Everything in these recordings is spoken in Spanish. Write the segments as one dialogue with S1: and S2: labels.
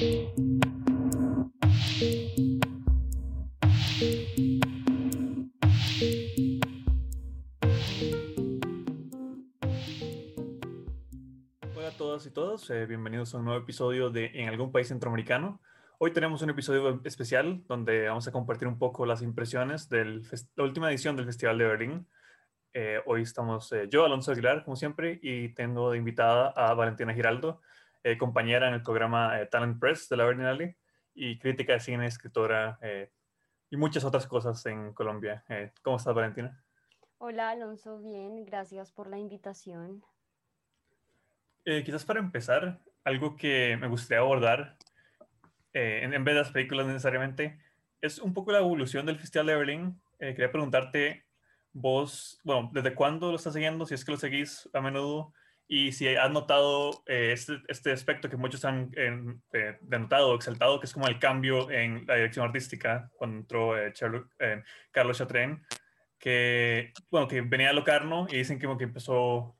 S1: Hola a todas y todos, eh, bienvenidos a un nuevo episodio de En algún país centroamericano. Hoy tenemos un episodio especial donde vamos a compartir un poco las impresiones de la última edición del Festival de Berlín. Eh, hoy estamos eh, yo, Alonso Aguilar, como siempre, y tengo de invitada a Valentina Giraldo, compañera en el programa Talent Press de la Berlinale y crítica de cine, escritora y muchas otras cosas en Colombia. ¿Cómo estás, Valentina?
S2: Hola, Alonso, bien, gracias por la invitación.
S1: Eh, quizás para empezar, algo que me gustaría abordar, eh, en, vez de las películas necesariamente, es un poco la evolución del Festival de Berlín. Eh, quería preguntarte, vos, bueno, ¿desde cuándo lo estás siguiendo? Si es que lo seguís a menudo y si has notado este, este, aspecto que muchos han denotado, exaltado, que es como el cambio en la dirección artística cuando entró Carlos Chatren, que, bueno, que venía a Locarno y dicen que, que empezó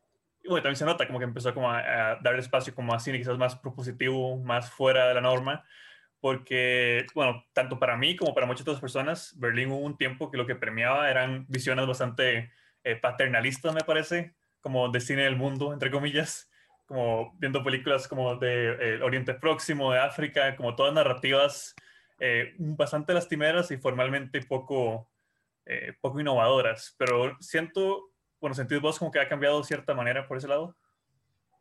S1: bueno, también se nota como que empezó como a, dar espacio como a cine quizás más propositivo, más fuera de la norma, porque, bueno, tanto para mí como para muchas otras personas, Berlín hubo un tiempo que lo que premiaba eran visiones bastante eh, paternalistas, me parece, como de cine del mundo, entre comillas, como viendo películas como de eh, Oriente Próximo, de África, como todas narrativas eh, bastante lastimeras y formalmente poco, poco innovadoras, pero siento bueno, ¿sentís vos como que ha cambiado de cierta manera por ese lado?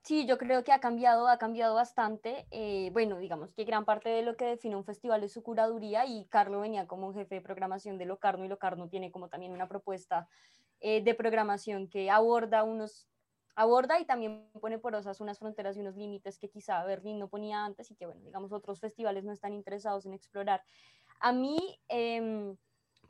S2: Sí, yo creo que ha cambiado, ha cambiado bastante. Eh, bueno, digamos que gran parte de lo que define un festival es su curaduría y Carlo venía como jefe de programación de Locarno y Locarno tiene como también una propuesta eh, de programación que aborda unos aborda y también pone porosas unas fronteras y unos límites que quizá Berlín no ponía antes y que, bueno, digamos, otros festivales no están interesados en explorar. A mí, eh,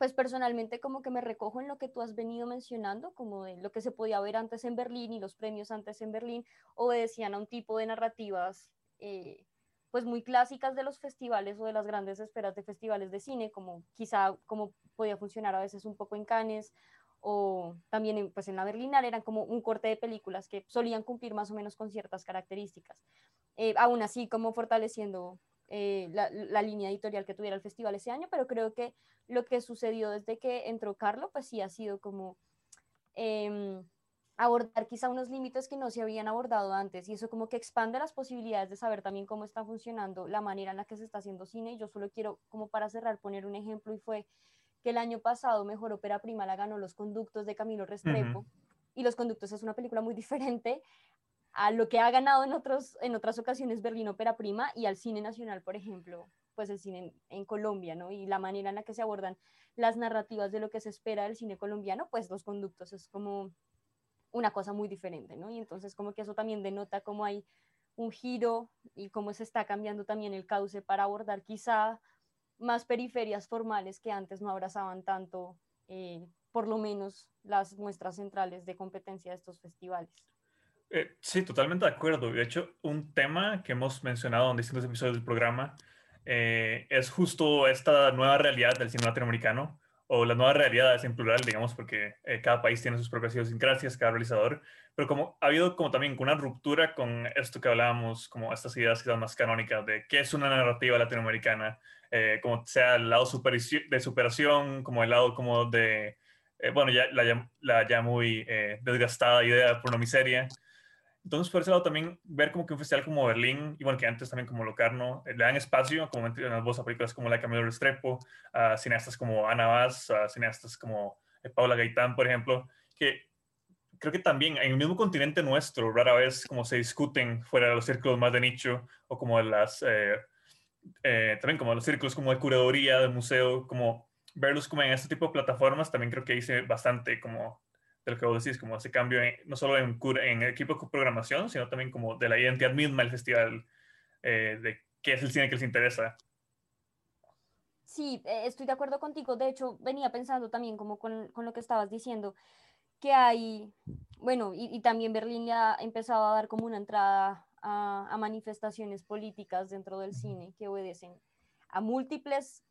S2: pues personalmente como que me recojo en lo que tú has venido mencionando, como de lo que se podía ver antes en Berlín y los premios antes en Berlín obedecían a un tipo de narrativas eh, pues muy clásicas de los festivales o de las grandes esperas de festivales de cine, como quizá como podía funcionar a veces un poco en Cannes o también en, pues en la Berlinale eran como un corte de películas que solían cumplir más o menos con ciertas características. Eh, aún así como fortaleciendo eh, la, línea editorial que tuviera el festival ese año, pero creo que lo que sucedió desde que entró Carlo, pues sí ha sido como em, abordar quizá unos límites que no se habían abordado antes y eso como que expande las posibilidades de saber también cómo está funcionando la manera en la que se está haciendo cine. Y yo solo quiero, como para cerrar, poner un ejemplo y fue que el año pasado Mejor Ópera Prima la ganó Los Conductos de Camilo Restrepo. Y Los Conductos es una película muy diferente a lo que ha ganado en, otros, en otras ocasiones Berlín Ópera Prima y al cine nacional, por ejemplo, pues el cine en, Colombia, ¿no? Y la manera en la que se abordan las narrativas de lo que se espera del cine colombiano, pues los conductos es como una cosa muy diferente, ¿no? Y entonces como que eso también denota cómo hay un giro y cómo se está cambiando también el cauce para abordar quizá más periferias formales que antes no abrazaban tanto, eh, por lo menos las muestras centrales de competencia de estos festivales.
S1: Eh, sí, totalmente de acuerdo. De hecho, un tema que hemos mencionado en distintos episodios del programa eh, es justo esta nueva realidad del cine latinoamericano, o las nuevas realidades en plural, digamos, porque eh, cada país tiene sus propias idiosincrasias, cada realizador, pero como ha habido como también una ruptura con esto que hablábamos, como estas ideas quizás más canónicas de qué es una narrativa latinoamericana, como sea el lado de superación, como el lado como de, bueno, ya, la, la ya muy desgastada idea por una miseria, entonces, por ese lado también ver como que un festival como Berlín, y bueno, que antes también como Locarno, eh, le dan espacio, como en las voces a películas como la de Camilo Restrepo, a cineastas como Ana Vaz, a cineastas como eh, Paula Gaitán, por ejemplo, que creo que también en el mismo continente nuestro, rara vez como se discuten fuera de los círculos más de nicho, o como de las, eh, también como los círculos como de curaduría, de museo, como verlos como en este tipo de plataformas, también creo que hice bastante como de lo que vos decís, como ese cambio no solo en, en equipo de programación, sino también como de la identidad misma del festival, eh, de qué es el cine que les interesa.
S2: Sí, eh, estoy de acuerdo contigo. De hecho, venía pensando también como con, con lo que estabas diciendo, que hay, bueno, y, y, también Berlín ya ha empezado a dar como una entrada a, a manifestaciones políticas dentro del cine que obedecen a múltiples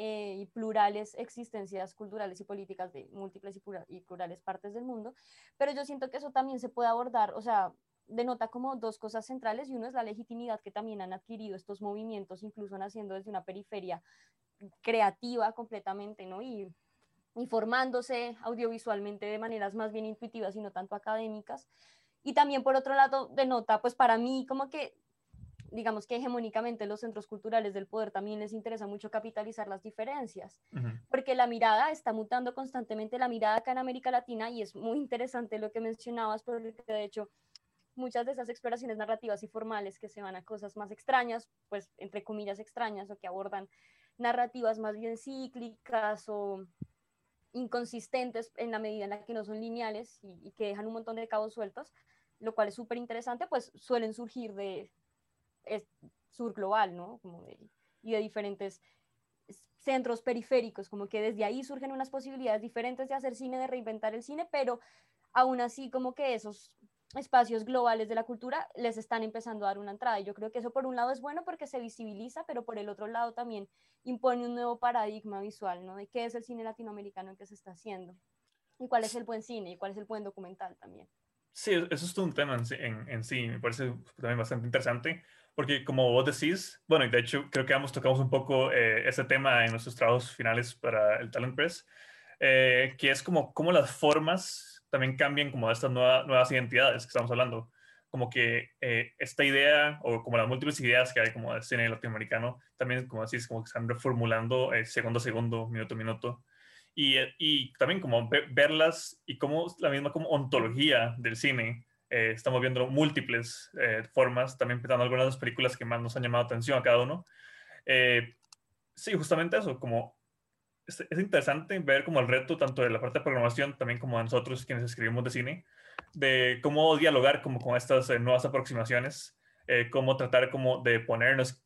S2: eh, y plurales existencias culturales y políticas de múltiples y, plurales partes del mundo, pero yo siento que eso también se puede abordar, o sea, denota como dos cosas centrales y uno es la legitimidad que también han adquirido estos movimientos, incluso naciendo desde una periferia creativa completamente, ¿no? Y, y formándose audiovisualmente de maneras más bien intuitivas y no tanto académicas. Y también por otro lado denota, pues para mí como que digamos que hegemónicamente los centros culturales del poder también les interesa mucho capitalizar las diferencias, porque la mirada está mutando constantemente, la mirada acá en América Latina, y es muy interesante lo que mencionabas, porque de hecho muchas de esas exploraciones narrativas y formales que se van a cosas más extrañas, pues entre comillas extrañas, o que abordan narrativas más bien cíclicas o inconsistentes en la medida en la que no son lineales y, y que dejan un montón de cabos sueltos, lo cual es súper interesante, pues suelen surgir de, es sur global, ¿no? Como y de diferentes centros periféricos, como que desde ahí surgen unas posibilidades diferentes de hacer cine, de reinventar el cine, pero aún así como que esos espacios globales de la cultura les están empezando a dar una entrada. Y yo creo que eso por un lado es bueno porque se visibiliza, pero por el otro lado también impone un nuevo paradigma visual, ¿no? De qué es el cine latinoamericano que se está haciendo y cuál es el buen cine y cuál es el buen documental también.
S1: Sí, eso es todo un tema en, en sí, me parece también bastante interesante porque como vos decís, bueno, y de hecho creo que ambos tocamos un poco eh, ese tema en nuestros trabajos finales para el Talent Press, eh, que es como cómo las formas también cambian como estas nuevas identidades que estamos hablando. Como que eh, esta idea, o como las múltiples ideas que hay como del cine latinoamericano, también, como decís, como que están reformulando segundo a segundo, minuto a minuto. Y, y también como verlas y como la misma como ontología del cine eh, estamos viendo múltiples eh, formas, también pensando algunas de las películas que más nos han llamado atención a cada uno. Eh, sí, justamente eso, como es, interesante ver como el reto tanto de la parte de programación, también como a nosotros quienes escribimos de cine, de cómo dialogar como con estas nuevas aproximaciones, cómo tratar como de ponernos,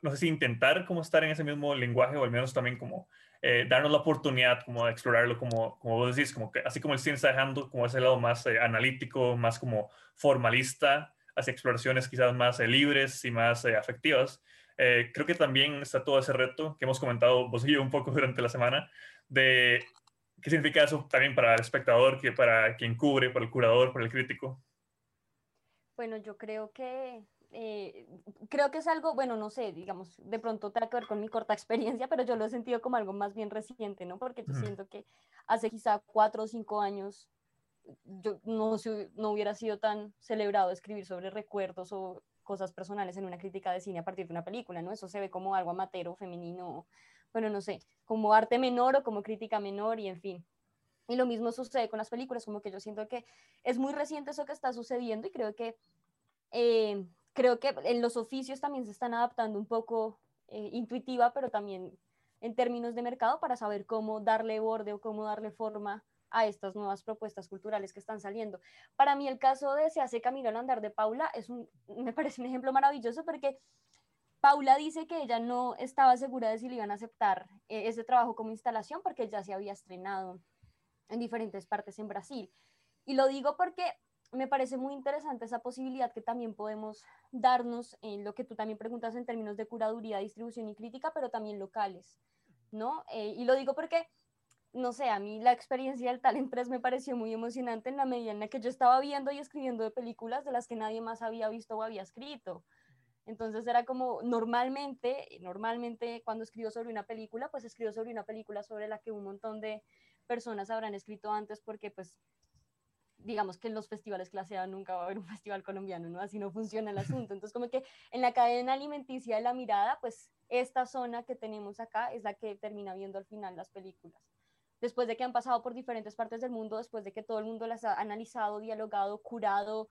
S1: no sé si intentar como estar en ese mismo lenguaje o al menos también como eh, darnos la oportunidad como de explorarlo, como, como vos decís, como que así como el cine está dejando como ese lado más eh, analítico, más como formalista, hacia exploraciones quizás más eh, libres y más afectivas. creo que también está todo ese reto que hemos comentado vos y yo un poco durante la semana de qué significa eso también para el espectador, que para quien cubre, para el curador, para el crítico.
S2: Bueno, yo creo que eh, creo que es algo, bueno, no sé, digamos, de pronto tiene que ver con mi corta experiencia, pero yo lo he sentido como algo más bien reciente, ¿no? Porque yo siento que hace quizá cuatro o cinco años yo no, no hubiera sido tan celebrado escribir sobre recuerdos o cosas personales en una crítica de cine a partir de una película, ¿no? Eso se ve como algo amatero, femenino, bueno, no sé, como arte menor o como crítica menor y en fin. Y lo mismo sucede con las películas, como que yo siento que es muy reciente eso que está sucediendo y creo que eh, creo que en los oficios también se están adaptando un poco eh, intuitiva, pero también en términos de mercado para saber cómo darle borde o cómo darle forma a estas nuevas propuestas culturales que están saliendo. Para mí el caso de Se hace camino al andar de Paula es un, me parece un ejemplo maravilloso porque Paula dice que ella no estaba segura de si le iban a aceptar eh, ese trabajo como instalación porque ya se había estrenado en diferentes partes en Brasil. Y lo digo porque me parece muy interesante esa posibilidad que también podemos darnos en lo que tú también preguntas en términos de curaduría, distribución y crítica, pero también locales, ¿no? Eh, y lo digo porque, no sé, a mí la experiencia del Talent Press me pareció muy emocionante en la medida en la que yo estaba viendo y escribiendo de películas de las que nadie más había visto o había escrito. Entonces era como normalmente, normalmente cuando escribo sobre una película, pues escribo sobre una película sobre la que un montón de personas habrán escrito antes porque pues digamos que en los festivales clase A nunca va a haber un festival colombiano, ¿no? Así no funciona el asunto. Entonces, como que en la cadena alimenticia de la mirada, pues esta zona que tenemos acá es la que termina viendo al final las películas. Después de que han pasado por diferentes partes del mundo, después de que todo el mundo las ha analizado, dialogado, curado,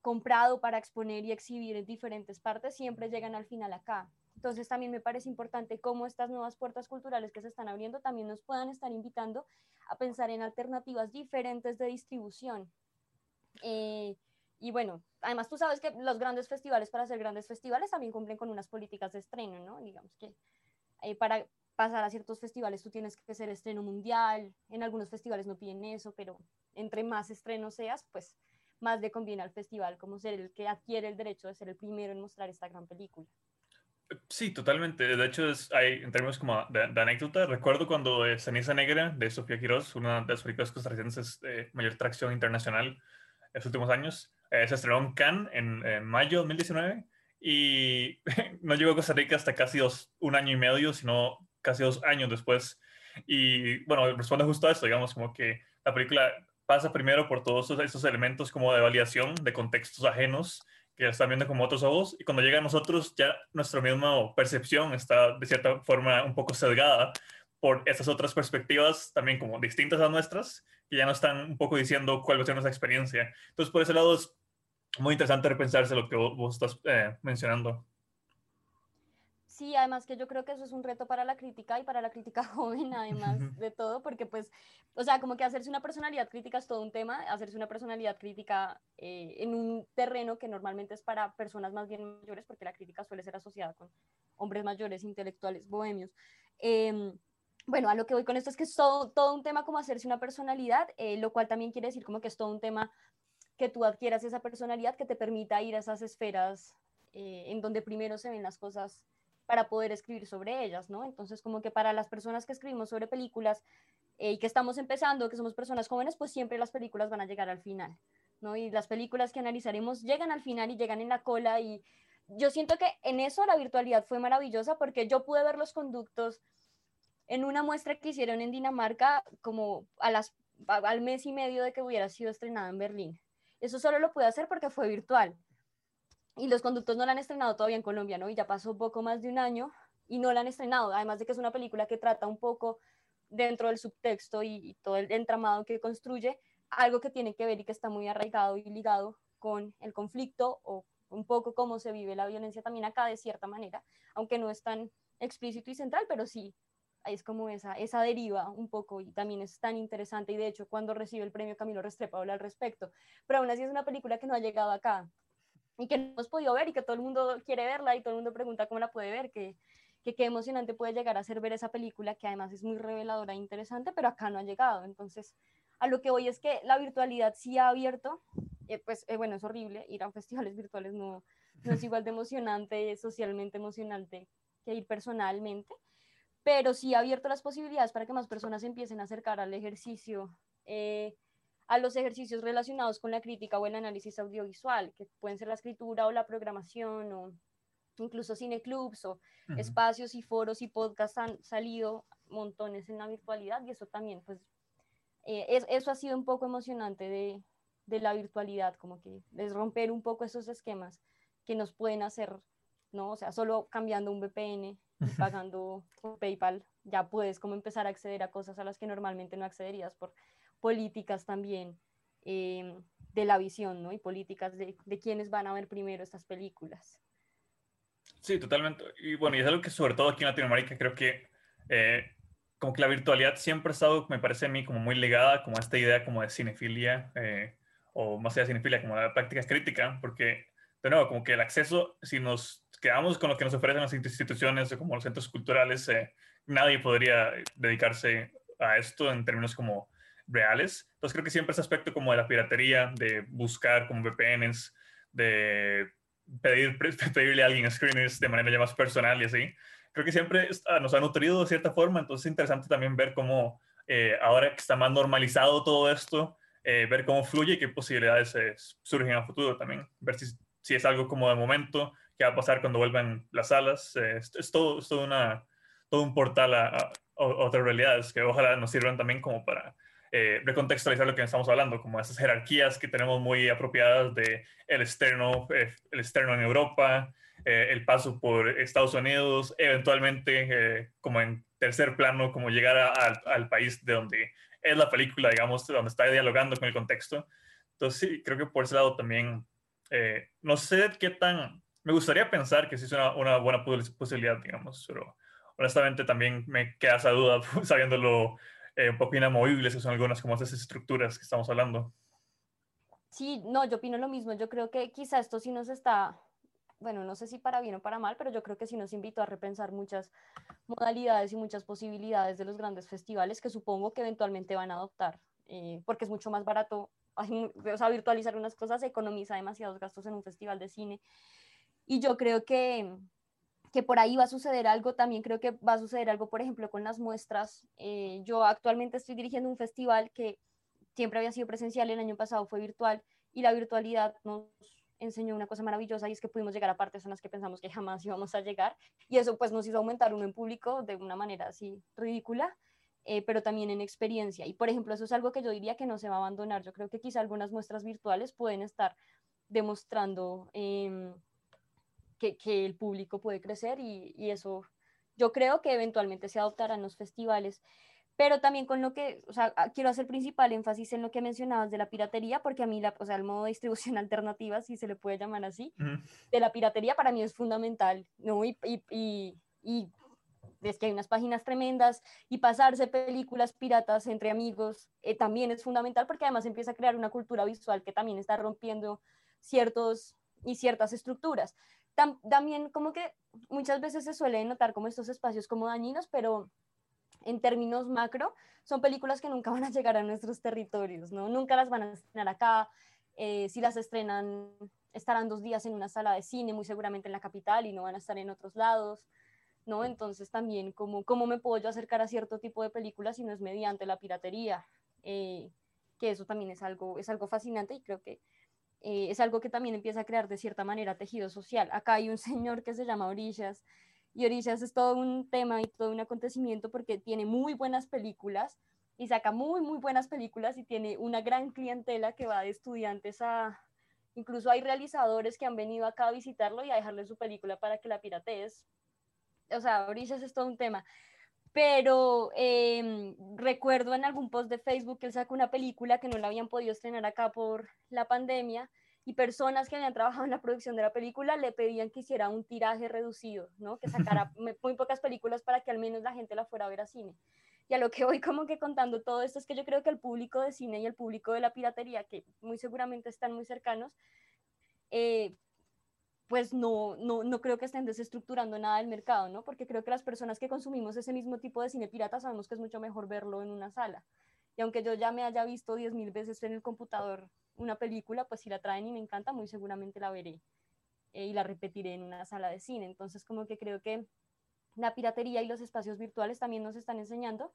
S2: comprado para exponer y exhibir en diferentes partes, siempre llegan al final acá. Entonces también me parece importante cómo estas nuevas puertas culturales que se están abriendo también nos puedan estar invitando a pensar en alternativas diferentes de distribución. Eh, y bueno, además tú sabes que los grandes festivales, para ser grandes festivales, también cumplen con unas políticas de estreno, ¿no? Digamos que eh, para pasar a ciertos festivales tú tienes que ser estreno mundial, en algunos festivales no piden eso, pero entre más estrenos seas, pues más le conviene al festival como ser el que adquiere el derecho de ser el primero en mostrar esta gran película.
S1: Sí, totalmente. De hecho, es, hay, en términos como de, anécdota, recuerdo cuando eh, Ceniza Negra de Sofía Quiroz, una de las películas costarricenses de mayor tracción internacional en los últimos años, Eh, se estrenó en Cannes en, mayo de 2019 y no llegó a Costa Rica hasta casi dos, un año y medio, sino casi dos años después. Y bueno, responde justo a esto, digamos, como que la película pasa primero por todos esos, elementos como de validación de contextos ajenos que están viendo como otros ojos y cuando llega a nosotros ya nuestra misma percepción está de cierta forma un poco sesgada por esas otras perspectivas también como distintas a nuestras que ya no están un poco diciendo cuál va a ser nuestra experiencia. Entonces por ese lado es muy interesante repensarse lo que vos, estás eh, mencionando.
S2: Sí, además que yo creo que eso es un reto para la crítica y para la crítica joven, además de todo, porque pues, o sea, como que hacerse una personalidad crítica es todo un tema, hacerse una personalidad crítica eh, en un terreno que normalmente es para personas más bien mayores, porque la crítica suele ser asociada con hombres mayores, intelectuales, bohemios. Em, bueno, a lo que voy con esto es que es todo, todo un tema como hacerse una personalidad, eh, lo cual también quiere decir como que es todo un tema que tú adquieras esa personalidad que te permita ir a esas esferas eh, en donde primero se ven las cosas para poder escribir sobre ellas, ¿no? Entonces, como que para las personas que escribimos sobre películas eh, y que estamos empezando, que somos personas jóvenes, pues siempre las películas van a llegar al final, ¿no? Y las películas que analizaremos llegan al final y llegan en la cola y yo siento que en eso la virtualidad fue maravillosa porque yo pude ver los conductos en una muestra que hicieron en Dinamarca como a las, al mes y medio de que hubiera sido estrenada en Berlín. Eso solo lo pude hacer porque fue virtual. Y los conductos no la han estrenado todavía en Colombia, ¿no? Y ya pasó poco más de un año y no la han estrenado. Además de que es una película que trata un poco dentro del subtexto y, todo el entramado que construye, algo que tiene que ver y que está muy arraigado y ligado con el conflicto o un poco cómo se vive la violencia también acá de cierta manera, aunque no es tan explícito y central, pero sí es como esa, esa deriva un poco y también es tan interesante y de hecho cuando recibe el premio Camilo Restrepo habla al respecto, pero aún así es una película que no ha llegado acá y que no hemos podido ver y que todo el mundo quiere verla y todo el mundo pregunta cómo la puede ver, que, que qué emocionante puede llegar a ser ver esa película que además es muy reveladora e interesante, pero acá no ha llegado. Entonces, a lo que voy es que la virtualidad sí ha abierto, eh, pues eh, bueno, es horrible, ir a festivales virtuales no, no es igual de emocionante, socialmente emocionante que ir personalmente, pero sí ha abierto las posibilidades para que más personas empiecen a acercar al ejercicio, eh, a los ejercicios relacionados con la crítica o el análisis audiovisual, que pueden ser la escritura o la programación o incluso cineclubs o espacios y foros y podcasts han salido montones en la virtualidad y eso también, pues, eh, eso ha sido un poco emocionante de, de la virtualidad, como que es romper un poco esos esquemas que nos pueden hacer, ¿no? O sea, solo cambiando un VPN pagando por PayPal, ya puedes como empezar a acceder a cosas a las que normalmente no accederías por políticas también em, de la visión, ¿no? Y políticas de, de quiénes van a ver primero estas películas.
S1: Sí, totalmente. Y bueno, y es algo que sobre todo aquí en Latinoamérica creo que eh, como que la virtualidad siempre ha estado, me parece a mí, como muy ligada como a esta idea como de cinefilia, eh, o más allá de cinefilia, como la práctica crítica, porque de nuevo, como que el acceso, si nos quedamos con lo que nos ofrecen las instituciones como los centros culturales, eh, nadie podría dedicarse a esto en términos como reales. Entonces creo que siempre ese aspecto como de la piratería, de buscar como VPNs, de pedir, pedirle a alguien screeners de manera ya más personal y así, creo que siempre nos ha nutrido de cierta forma. Entonces es interesante también ver cómo eh, ahora que está más normalizado todo esto, eh, ver cómo fluye y qué posibilidades surgen a futuro también. Ver si si es algo como de momento, qué va a pasar cuando vuelvan las salas. Eh, es, todo, es todo, una, todo un portal a, otras realidades que ojalá nos sirvan también como para eh, recontextualizar lo que estamos hablando, como esas jerarquías que tenemos muy apropiadas de el externo, eh, el externo en Europa, el paso por Estados Unidos, eventualmente como en tercer plano, como llegar al país de donde es la película, digamos, donde está dialogando con el contexto. Entonces sí, creo que por ese lado también eh, no sé qué tan... Me gustaría pensar que sí es una, una buena posibilidad, digamos, pero honestamente también me queda esa duda sabiéndolo eh, un poco inamovibles que son algunas como esas estructuras que estamos hablando.
S2: Sí, no, yo opino lo mismo. Yo creo que quizá esto sí nos está, bueno, no sé si para bien o para mal, pero yo creo que sí nos invitó a repensar muchas modalidades y muchas posibilidades de los grandes festivales que supongo que eventualmente van a adoptar, eh, porque es mucho más barato o sea, virtualizar unas cosas economiza demasiados gastos en un festival de cine. Y yo creo que, que por ahí va a suceder algo, también creo que va a suceder algo, por ejemplo, con las muestras. Eh, yo actualmente estoy dirigiendo un festival que siempre había sido presencial, el año pasado fue virtual, y la virtualidad nos enseñó una cosa maravillosa y es que pudimos llegar a partes en las que pensamos que jamás íbamos a llegar y eso pues nos hizo aumentar uno en público de una manera así ridícula, eh, pero también en experiencia. Y por ejemplo, eso es algo que yo diría que no se va a abandonar. Yo creo que quizá algunas muestras virtuales pueden estar demostrando em, que, que, el público puede crecer y, y eso yo creo que eventualmente se adoptarán los festivales pero también con lo que, o sea, quiero hacer principal énfasis en lo que mencionabas de la piratería, porque a mí, la, o sea, el modo de distribución alternativa, si se le puede llamar así, de la piratería para mí es fundamental, ¿no? Y, y, y, es que hay unas páginas tremendas y pasarse películas piratas entre amigos eh, también es fundamental porque además empieza a crear una cultura visual que también está rompiendo ciertos y ciertas estructuras. También como que muchas veces se suele notar como estos espacios como dañinos, pero en términos macro, son películas que nunca van a llegar a nuestros territorios, ¿no? Nunca las van a estrenar acá. Eh, si las estrenan, estarán dos días en una sala de cine, muy seguramente en la capital, y no van a estar en otros lados, ¿no? Entonces también, ¿cómo, cómo me puedo yo acercar a cierto tipo de películas si no es mediante la piratería? Eh, que eso también es algo, es algo fascinante y creo que eh, es algo que también empieza a crear de cierta manera tejido social. Acá hay un señor que se llama Orillas, y Orishas es todo un tema y todo un acontecimiento porque tiene muy buenas películas y saca muy, muy buenas películas y tiene una gran clientela que va de estudiantes a... Incluso hay realizadores que han venido acá a visitarlo y a dejarle su película para que la piratees. O sea, Orishas es todo un tema. Pero em, recuerdo en algún post de Facebook que él sacó una película que no la habían podido estrenar acá por la pandemia y personas que habían trabajado en la producción de la película le pedían que hiciera un tiraje reducido, ¿no? Que sacara muy pocas películas para que al menos la gente la fuera a ver a cine. Y a lo que voy como que contando todo esto es que yo creo que el público de cine y el público de la piratería, que muy seguramente están muy cercanos, eh, pues no, no, no creo que estén desestructurando nada del mercado, ¿no? Porque creo que las personas que consumimos ese mismo tipo de cine pirata sabemos que es mucho mejor verlo en una sala. Y aunque yo ya me haya visto 10.000 veces en el computador una película, pues si la traen y me encanta, muy seguramente la veré eh, y la repetiré en una sala de cine. Entonces, como que creo que la piratería y los espacios virtuales también nos están enseñando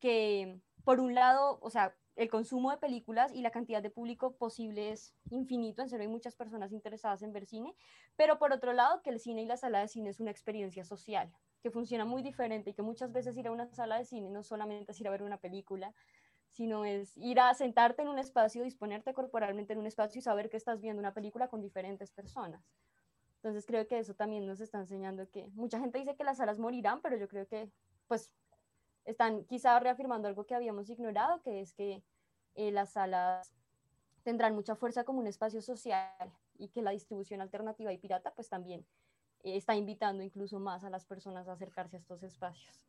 S2: que, por un lado, o sea, el consumo de películas y la cantidad de público posible es infinito, en serio hay muchas personas interesadas en ver cine, pero por otro lado, que el cine y la sala de cine es una experiencia social, que funciona muy diferente y que muchas veces ir a una sala de cine no solamente es ir a ver una película, sino es ir a sentarte en un espacio, disponerte corporalmente en un espacio y saber que estás viendo una película con diferentes personas. Entonces creo que eso también nos está enseñando que mucha gente dice que las salas morirán, pero yo creo que pues están quizá reafirmando algo que habíamos ignorado, que es que eh, las salas tendrán mucha fuerza como un espacio social y que la distribución alternativa y pirata pues también eh, está invitando incluso más a las personas a acercarse a estos espacios.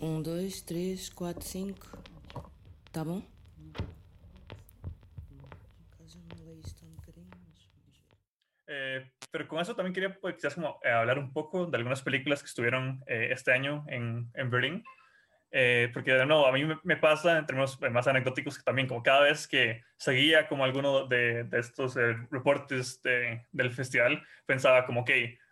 S3: Um, dois, três, quatro, cinco. Tá bom?
S1: Eh, pero con eso también quería pues, quizás como eh, hablar un poco de algunas películas que estuvieron eh, este año en, en Berlín. Eh, porque de nuevo, a mí me, me, pasa en términos más anecdóticos que también como cada vez que seguía como alguno de, de estos eh, reportes de, del festival, pensaba como, ok,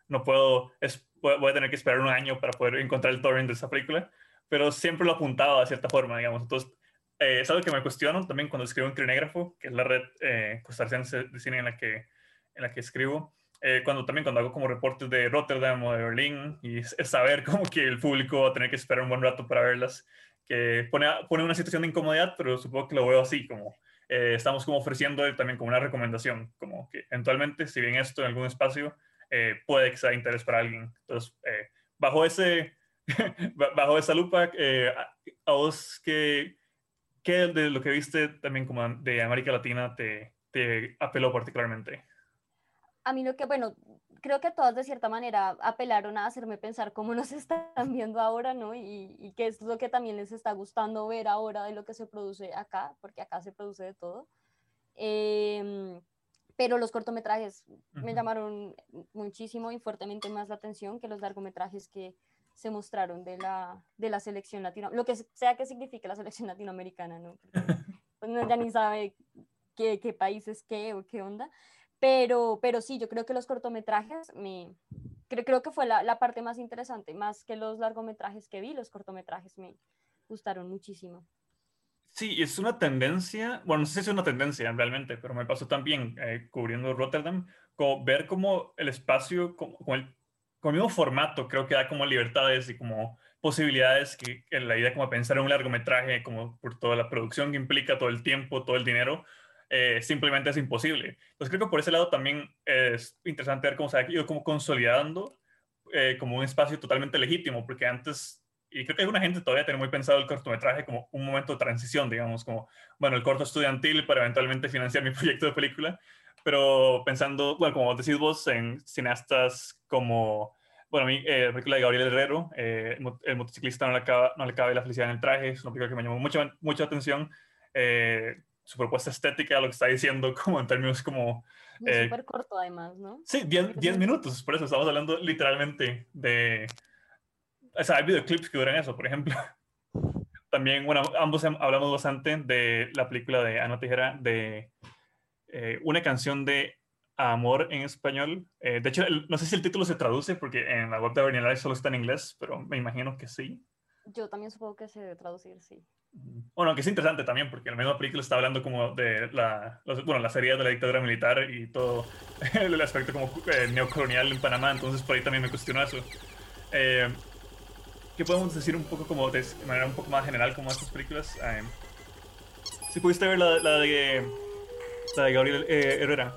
S1: no puedo, es, voy a tener que esperar un año para poder encontrar el torrent de esa película pero siempre lo apuntaba de cierta forma, digamos. Entonces, eh, es algo que me cuestiono también cuando escribo en Crinégrafo, que es la red eh, costarricense de cine en la que, en la que escribo. Eh, cuando también cuando hago como reportes de Rotterdam o de Berlín y saber como que el público va a tener que esperar un buen rato para verlas, que pone, pone una situación de incomodidad, pero supongo que lo veo así, como eh, estamos como ofreciendo también como una recomendación, como que eventualmente, si bien esto en algún espacio, eh, puede que sea de interés para alguien. Entonces, bajo ese bajo esa lupa, eh, a vos, ¿qué, ¿qué, de lo que viste también como de América Latina te, te apeló particularmente?
S2: A mí lo que, bueno, creo que todas de cierta manera apelaron a hacerme pensar cómo nos están viendo ahora, ¿no? Y, y qué es lo que también les está gustando ver ahora de lo que se produce acá, porque acá se produce de todo. Eh, pero los cortometrajes me llamaron muchísimo y fuertemente más la atención que los largometrajes que, se mostraron de la, de la selección latinoamericana, lo que sea que signifique la selección latinoamericana, ¿no? pues uno ya ni sabe qué, qué país es qué o qué onda, pero, pero sí, yo creo que los cortometrajes, me, creo, creo que fue la, la, parte más interesante, más que los largometrajes que vi, los cortometrajes me, gustaron muchísimo.
S1: Sí, es una tendencia, bueno, no sé si es una tendencia realmente, pero me pasó también eh, cubriendo Rotterdam, como ver cómo el espacio, con, el, con, el, mismo formato, creo que da como libertades y como posibilidades que, que, la idea como pensar en un largometraje, como por toda la producción que implica, todo el tiempo, todo el dinero, eh, simplemente es imposible. Entonces creo que por ese lado también es interesante ver cómo se ha ido como consolidando eh, como un espacio totalmente legítimo, porque antes y creo que alguna gente todavía tiene muy pensado el cortometraje como un momento de transición, digamos, como, bueno, el corto estudiantil para eventualmente financiar mi proyecto de película, pero pensando, bueno, como decís vos, en cineastas como, bueno, mi, eh, la película de Gabriel Herrero, eh, El motociclista no le, acaba, no le cabe la felicidad en el traje, es una película que me llamó mucha, mucha atención. Eh, su propuesta estética, lo que está diciendo, como en términos como...
S2: Eh, súper corto además, ¿no?
S1: Sí, 10 minutos, por eso estamos hablando literalmente de o sea, hay videoclips que duran eso, por ejemplo. También, bueno, ambos hablamos bastante de la película de Ana Tijera, de eh, una canción de amor en español. Eh, de hecho, no sé si el título se traduce porque en la web de Bernier solo está en inglés, pero me imagino que sí.
S2: Yo también supongo que se debe traducir, sí.
S1: Bueno, que es interesante también porque la misma película está hablando como de la, bueno, la serie de la dictadura militar y todo el aspecto como eh, neocolonial en Panamá, entonces por ahí también me cuestiono eso. Eh, ¿Qué podemos decir un poco como de manera un poco más general como estas películas? si pudiste ver la, la, de la de Gabriel eh, Herrera.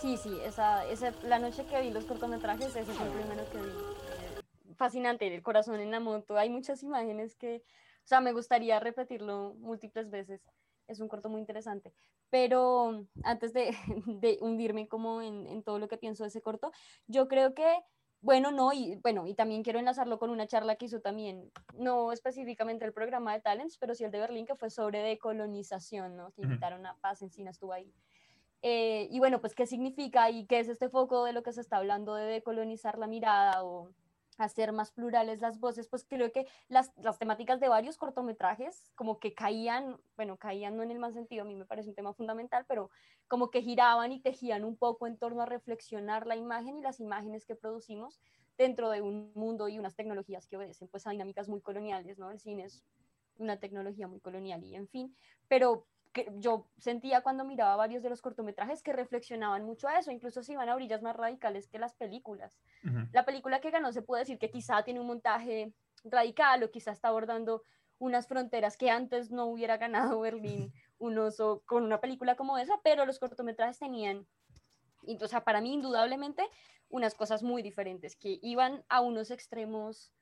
S2: Sí, sí, esa, esa, la noche que vi los cortometrajes, ese fue el primero que vi. Eh, fascinante, el corazón en la moto. Hay muchas imágenes que, o sea, me gustaría repetirlo múltiples veces. Es un corto muy interesante. Pero antes de, de hundirme como en, en todo lo que pienso de ese corto, yo creo que bueno, no, y bueno, y también quiero enlazarlo con una charla que hizo también, no específicamente el programa de Talents, pero sí el de Berlín, que fue sobre decolonización, ¿no? Que invitaron a Paz Encina, estuvo ahí. Eh, y bueno, pues, ¿qué significa y qué es este foco de lo que se está hablando de decolonizar la mirada o hacer más plurales las voces, pues creo que las, las, temáticas de varios cortometrajes como que caían, bueno, caían no en el más sentido, a mí me parece un tema fundamental, pero como que giraban y tejían un poco en torno a reflexionar la imagen y las imágenes que producimos dentro de un mundo y unas tecnologías que obedecen pues a dinámicas muy coloniales, ¿no? El cine es una tecnología muy colonial y en fin, pero que yo sentía cuando miraba varios de los cortometrajes que reflexionaban mucho a eso, incluso si iban a orillas más radicales que las películas. La película que ganó se puede decir que quizá tiene un montaje radical o quizá está abordando unas fronteras que antes no hubiera ganado Berlín un oso con una película como esa, pero los cortometrajes tenían, o sea, para mí indudablemente unas cosas muy diferentes que iban a unos extremos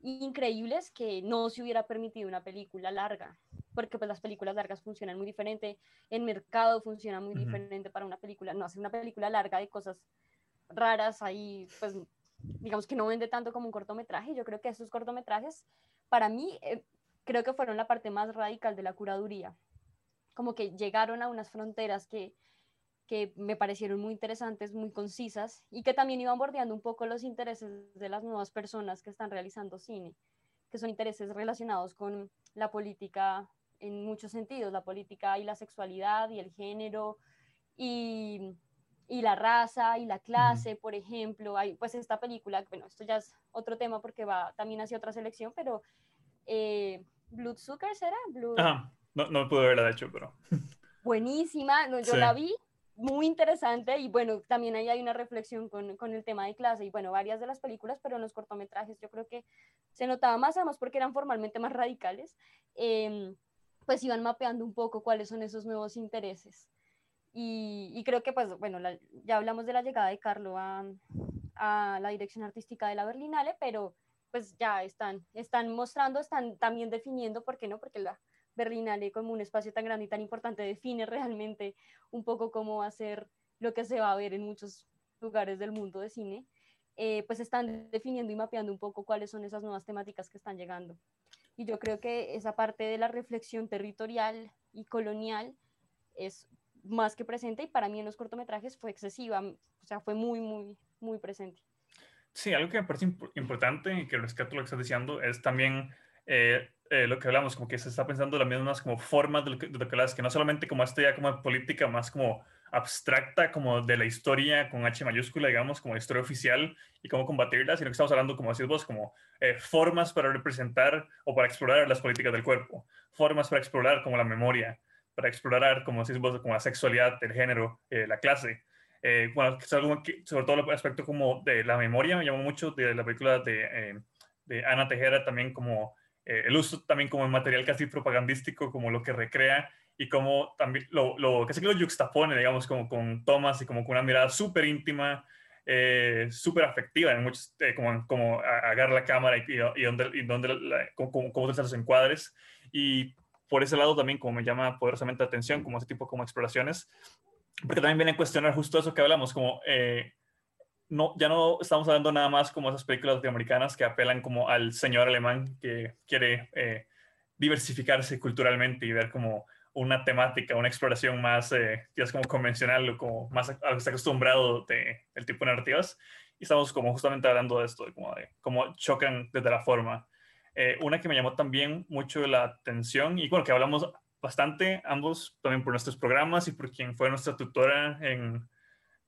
S2: increíbles que no se hubiera permitido una película larga porque pues las películas largas funcionan muy diferente, el mercado funciona muy diferente para una película, no hacer una película larga de cosas raras ahí, pues digamos que no vende tanto como un cortometraje, yo creo que esos cortometrajes para mí eh, creo que fueron la parte más radical de la curaduría, como que llegaron a unas fronteras que, que me parecieron muy interesantes, muy concisas y que también iban bordeando un poco los intereses de las nuevas personas que están realizando cine, que son intereses relacionados con la política en muchos sentidos, la política y la sexualidad y el género y, y la raza y la clase, por ejemplo. Hay pues esta película, bueno, esto ya es otro tema porque va también hacia otra selección, pero eh, Bloodsucker será? Blood...
S1: Ajá, no, no pude verla de hecho, pero...
S2: Buenísima, no, yo la vi, muy interesante y bueno, también ahí hay una reflexión con, con, el tema de clase y bueno, varias de las películas, pero en los cortometrajes yo creo que se notaba más, además porque eran formalmente más radicales. Eh, pues iban mapeando un poco cuáles son esos nuevos intereses. Y, creo que, pues, bueno, ya hablamos de la llegada de Carlo a, a, la dirección artística de la Berlinale, pero pues ya están, están mostrando, están también definiendo, ¿por qué no? Porque la Berlinale como un espacio tan grande y tan importante define realmente un poco cómo va a ser lo que se va a ver en muchos lugares del mundo de cine, eh, pues están definiendo y mapeando un poco cuáles son esas nuevas temáticas que están llegando. Y yo creo que esa parte de la reflexión territorial y colonial es más que presente y para mí en los cortometrajes fue excesiva, o sea, fue muy, muy, muy presente.
S1: Sí, algo que me parece importante y que rescato lo que estás diciendo es también eh, eh, lo que hablamos, como que se está pensando las mismas como formas de lo que, de lo que, que no solamente como esta ya como política más como abstracta como de la historia con H mayúscula, digamos, como historia oficial y cómo combatirla, sino que estamos hablando, como decís vos, como eh, formas para representar o para explorar las políticas del cuerpo, formas para explorar como la memoria, para explorar, como decís vos, como la sexualidad, el género, eh, la clase. Eh, bueno, sobre todo el aspecto como de la memoria, me llamó mucho de la película de, de Ana Tejera, también como el uso también como material casi propagandístico, como lo que recrea y como también lo, lo que lo juxtapone, digamos, como con tomas y como con una mirada súper íntima, eh, súper afectiva, en muchos, eh, como, como agarrar la cámara y, y, donde, y donde cómo, cómo los encuadres. Y por ese lado también como me llama poderosamente la atención, como ese tipo como exploraciones, porque también viene a cuestionar justo eso que hablamos, como eh, no, ya no estamos hablando nada más como esas películas latinoamericanas que apelan como al señor alemán que quiere diversificarse culturalmente y ver como una temática, una exploración más, eh, como convencional como más a lo que está acostumbrado de, el tipo de narrativas. Y estamos como justamente hablando de esto, de como de cómo chocan desde la forma. Eh, una que me llamó también mucho la atención y bueno, que hablamos bastante ambos también por nuestros programas y por quien fue nuestra tutora en,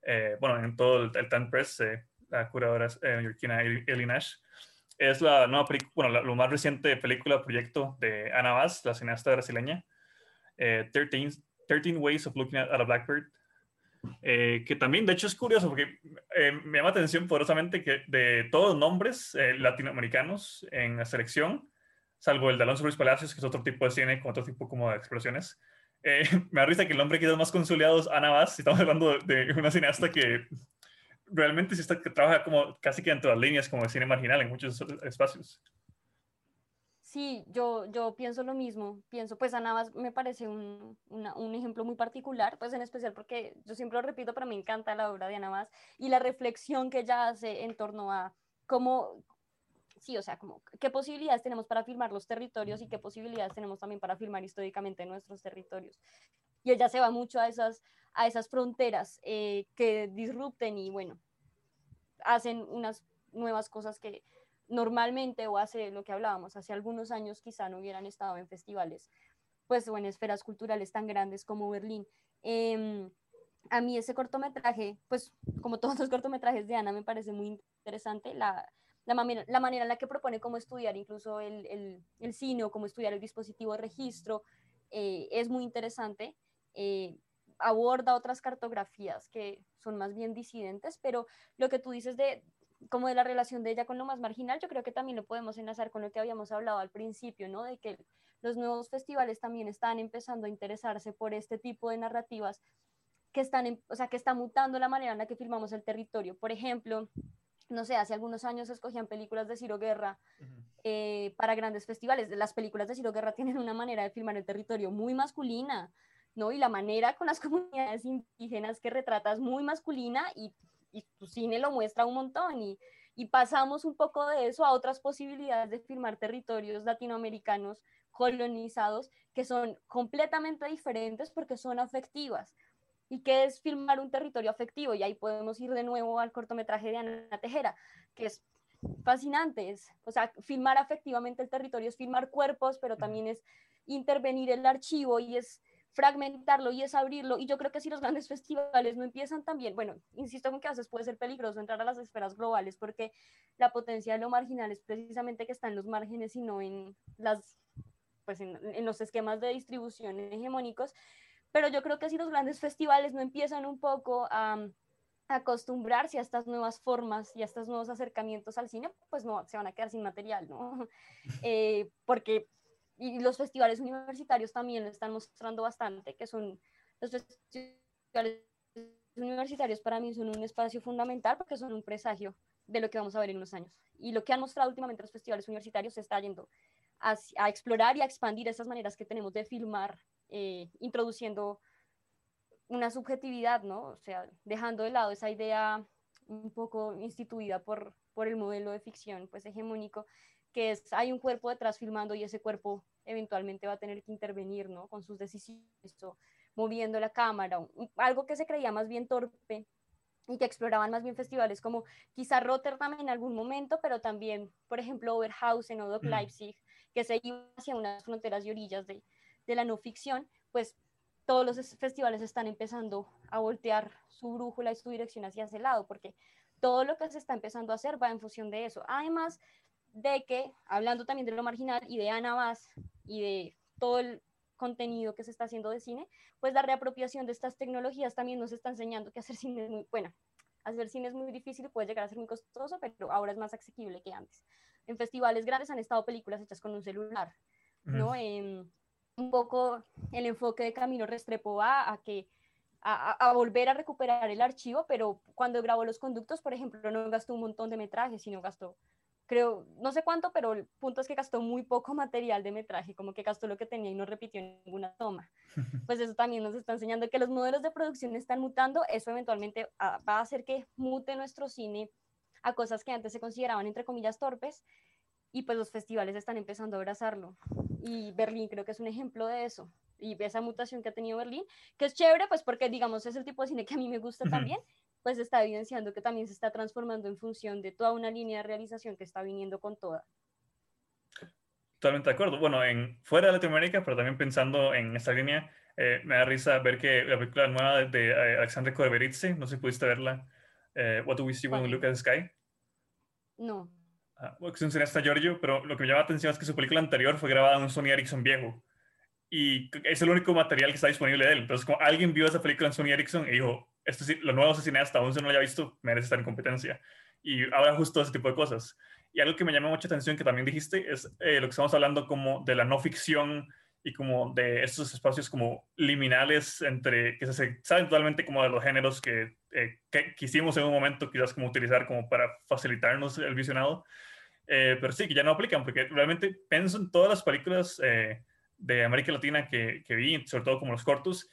S1: eh, bueno, en todo el, el Press, eh, la curadora neoyorquina Ellie Nash, es la nueva bueno, la, lo más reciente película, proyecto de Ana Vaz, la cineasta brasileña, 13, eh, Ways of Looking at, a Blackbird, eh, que también, de hecho, es curioso porque eh, me llama atención poderosamente que de todos los nombres latinoamericanos en la selección, salvo el de Alonso Luis Palacios, que es otro tipo de cine con otro tipo como de expresiones, me da risa que el nombre que es más consolidado es Ana Vaz, estamos hablando de una cineasta que realmente sí está, que trabaja como casi que dentro de las líneas como de cine marginal en muchos espacios.
S2: Sí, yo, yo pienso lo mismo. Pienso, pues Ana más me parece un, un, ejemplo muy particular, pues en especial porque yo siempre lo repito, pero me encanta la obra de Ana y la reflexión que ella hace en torno a cómo, sí, o sea, como qué posibilidades tenemos para filmar los territorios y qué posibilidades tenemos también para filmar históricamente nuestros territorios. Y ella se va mucho a esas, a esas fronteras eh, que disrupten y bueno, hacen unas nuevas cosas que normalmente o hace lo que hablábamos, hace algunos años quizá no hubieran estado en festivales, pues o en esferas culturales tan grandes como Berlín. Em, a mí ese cortometraje, pues como todos los cortometrajes de Ana, me parece muy interesante la, la, manera, la manera en la que propone cómo estudiar incluso el, el, el cine o cómo estudiar el dispositivo de registro, eh, es muy interesante. Eh, aborda otras cartografías que son más bien disidentes, pero lo que tú dices de como de la relación de ella con lo más marginal, yo creo que también lo podemos enlazar con lo que habíamos hablado al principio, ¿no? De que los nuevos festivales también están empezando a interesarse por este tipo de narrativas que están, o sea, que está mutando la manera en la que filmamos el territorio. Por ejemplo, no sé, hace algunos años escogían películas de Ciro Guerra eh, para grandes festivales. Las películas de Ciro Guerra tienen una manera de filmar el territorio muy masculina, ¿no? Y la manera con las comunidades indígenas que retratas muy masculina y y tu cine lo muestra un montón y, y pasamos un poco de eso a otras posibilidades de filmar territorios latinoamericanos colonizados que son completamente diferentes porque son afectivas. ¿Y qué es filmar un territorio afectivo? Y ahí podemos ir de nuevo al cortometraje de Ana Tejera, que es fascinante. Es, o sea, filmar afectivamente el territorio es filmar cuerpos, pero también es intervenir el archivo y es fragmentarlo y es abrirlo. Y yo creo que si los grandes festivales no empiezan también, bueno, insisto con que a veces puede ser peligroso entrar a las esferas globales porque la potencia de lo marginal es precisamente que está en los márgenes y no en, las, pues en, los esquemas de distribución hegemónicos. Pero yo creo que si los grandes festivales no empiezan un poco a acostumbrarse a estas nuevas formas y a estos nuevos acercamientos al cine, pues no, se van a quedar sin material, ¿no? Eh, porque y los festivales universitarios también lo están mostrando bastante, que son los festivales universitarios para mí son un espacio fundamental porque son un presagio de lo que vamos a ver en unos años. Y lo que han mostrado últimamente los festivales universitarios se está yendo a, a explorar y a expandir esas maneras que tenemos de filmar, eh, introduciendo una subjetividad, ¿no? O sea, dejando de lado esa idea un poco instituida por, por el modelo de ficción pues hegemónico que es, hay un cuerpo detrás filmando y ese cuerpo eventualmente va a tener que intervenir, ¿no? Con sus decisiones, o moviendo la cámara, algo que se creía más bien torpe y que exploraban más bien festivales como quizá Rotterdam en algún momento, pero también, por ejemplo, Oberhausen o Doc mm. Leipzig, que se iban hacia unas fronteras y orillas de, de la no ficción, pues todos los festivales están empezando a voltear su brújula y su dirección hacia ese lado, porque todo lo que se está empezando a hacer va en función de eso. Además de que, hablando también de lo marginal y de Ana Vaz y de todo el contenido que se está haciendo de cine, pues la reapropiación de estas tecnologías también nos está enseñando que hacer cine es muy, bueno, hacer cine es muy difícil, puede llegar a ser muy costoso, pero ahora es más asequible que antes. En festivales grandes han estado películas hechas con un celular, ¿no? Em, un poco el enfoque de Camilo Restrepo va a que a, a, volver a recuperar el archivo, pero cuando grabó Los Conductos, por ejemplo, no gastó un montón de metraje, sino gastó creo, no sé cuánto, pero el punto es que gastó muy poco material de metraje, como que gastó lo que tenía y no repitió ninguna toma. Pues eso también nos está enseñando que los modelos de producción están mutando, eso eventualmente ah, va a hacer que mute nuestro cine a cosas que antes se consideraban entre comillas torpes y pues los festivales están empezando a abrazarlo. Y Berlín creo que es un ejemplo de eso. Y esa mutación que ha tenido Berlín, que es chévere, pues porque digamos es el tipo de cine que a mí me gusta también, pues está evidenciando que también se está transformando en función de toda una línea de realización que está viniendo con toda.
S1: Totalmente de acuerdo. Bueno, en, fuera de Latinoamérica, pero también pensando en esta línea, eh, me da risa ver que la película nueva de, de eh, Alexandre no sé si pudiste verla, eh, What Do We See When We Look at the Sky.
S2: No.
S1: Ah, es un cineasta Giorgio, pero lo que me llama la atención es que su película anterior fue grabada en un Sony Ericsson viejo. Y es el único material que está disponible de él. Entonces, como alguien vio esa película en Sony Ericsson y dijo, esto, lo nuevo cineasta, aún si no lo haya visto, merece estar en competencia. Y ahora justo ese tipo de cosas. Y algo que me llama mucha atención que también dijiste es eh, lo que estamos hablando como de la no ficción y como de estos espacios como liminales entre, que se saben totalmente como de los géneros que, eh, que quisimos en un momento quizás como utilizar como para facilitarnos el visionado. Eh, pero sí, que ya no aplican, porque realmente pienso en todas las películas de América Latina que, que vi, sobre todo como los cortos,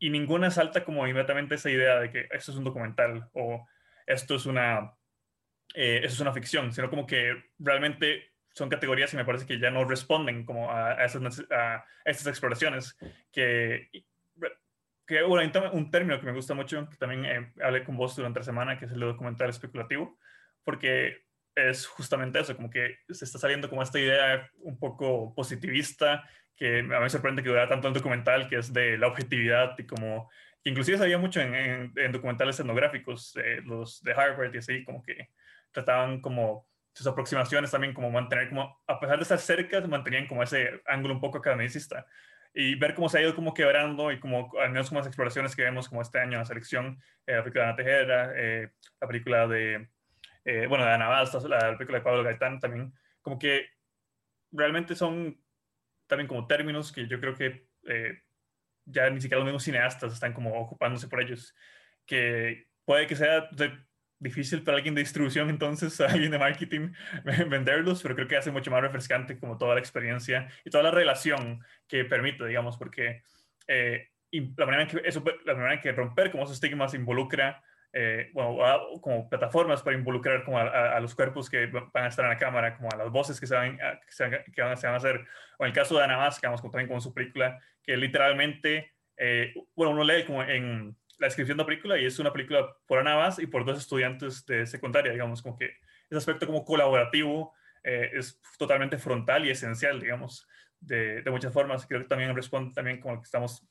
S1: y ninguna salta como inmediatamente esa idea de que esto es un documental o esto es una, eh, es una ficción, sino como que realmente son categorías y me parece que ya no responden como a, a, esas, a estas exploraciones que, que bueno, un término que me gusta mucho, que también eh, hablé con vos durante la semana, que es el documental especulativo, porque es justamente eso, como que se está saliendo como esta idea un poco positivista que a mí me sorprende que durara tanto el documental, que es de la objetividad y como, inclusive se mucho en, en, documentales etnográficos, los de Harvard y así, como que trataban como sus aproximaciones también como mantener como, a pesar de estar cerca, mantenían como ese ángulo un poco academicista. Y ver cómo se ha ido como quebrando y como al menos como las exploraciones que vemos como este año en la selección, eh, la película de Ana Tejera, eh, la película de, eh, bueno, de Ana Bastos, la película de Pablo Gaitán también, como que realmente son también como términos que yo creo que eh, ya ni siquiera los mismos cineastas están como ocupándose por ellos, que puede que sea difícil para alguien de distribución entonces, alguien de marketing, venderlos, pero creo que hace mucho más refrescante como toda la experiencia y toda la relación que permite, digamos, porque eh, la, manera en que eso, la manera en que romper como esos estigmas involucra eh, bueno, como plataformas para involucrar como a, los cuerpos que van a estar en la cámara, como a las voces que se van, que se, van, a hacer, o en el caso de Ana Más, que vamos también con su película, que literalmente, eh, bueno, uno lee como en la descripción de la película y es una película por Ana Más y por dos estudiantes de secundaria, digamos, como que ese aspecto como colaborativo eh, es totalmente frontal y esencial, digamos, de, de muchas formas. Creo que también responde también como que estamos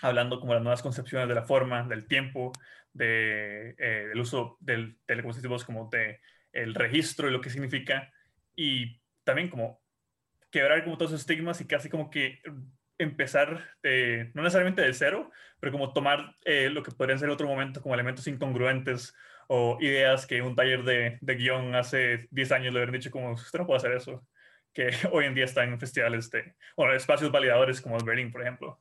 S1: hablando como las nuevas concepciones de la forma, del tiempo, eh, del uso del telecompositivos como de el registro y lo que significa, y también como quebrar como todos esos estigmas y casi como que empezar, no necesariamente de cero, pero como tomar eh, lo que podrían ser otro momento como elementos incongruentes o ideas que un taller de, de guion hace 10 años le hubieran dicho como, usted no puede hacer eso, que hoy en día está en festivales de, bueno, espacios validadores como el Berlin, por ejemplo.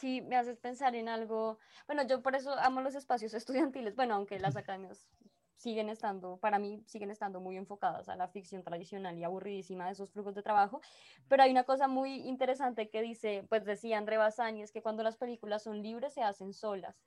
S2: Sí, me haces pensar en algo. Bueno, yo por eso amo los espacios estudiantiles. Bueno, aunque las academias siguen estando, para mí, siguen estando muy enfocadas a la ficción tradicional y aburridísima de esos flujos de trabajo. Pero hay una cosa muy interesante que dice, pues decía André Bassani, es que cuando las películas son libres se hacen solas.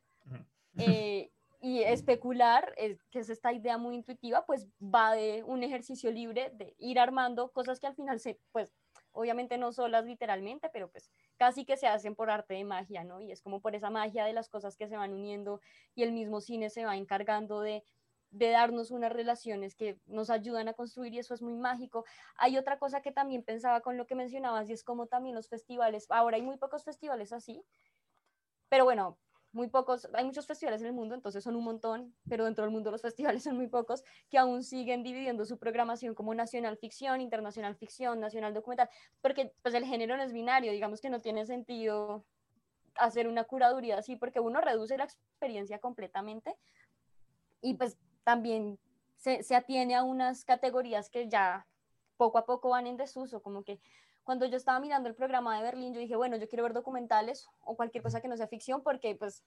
S2: Eh, y especular, eh, que es esta idea muy intuitiva, pues va de un ejercicio libre de ir armando cosas que al final se, pues obviamente no solas literalmente, pero pues casi que se hacen por arte de magia, ¿no? Y es como por esa magia de las cosas que se van uniendo y el mismo cine se va encargando de, de darnos unas relaciones que nos ayudan a construir y eso es muy mágico. Hay otra cosa que también pensaba con lo que mencionabas y es como también los festivales, ahora hay muy pocos festivales así, pero bueno, muy pocos, hay muchos festivales en el mundo, entonces son un montón, pero dentro del mundo los festivales son muy pocos, que aún siguen dividiendo su programación como nacional ficción, internacional ficción, nacional documental, porque pues el género no es binario, digamos que no tiene sentido hacer una curaduría así, porque uno reduce la experiencia completamente y pues también se, se atiene a unas categorías que ya poco a poco van en desuso, como que cuando yo estaba mirando el programa de Berlín, yo dije, bueno, yo quiero ver documentales o cualquier cosa que no sea ficción, porque pues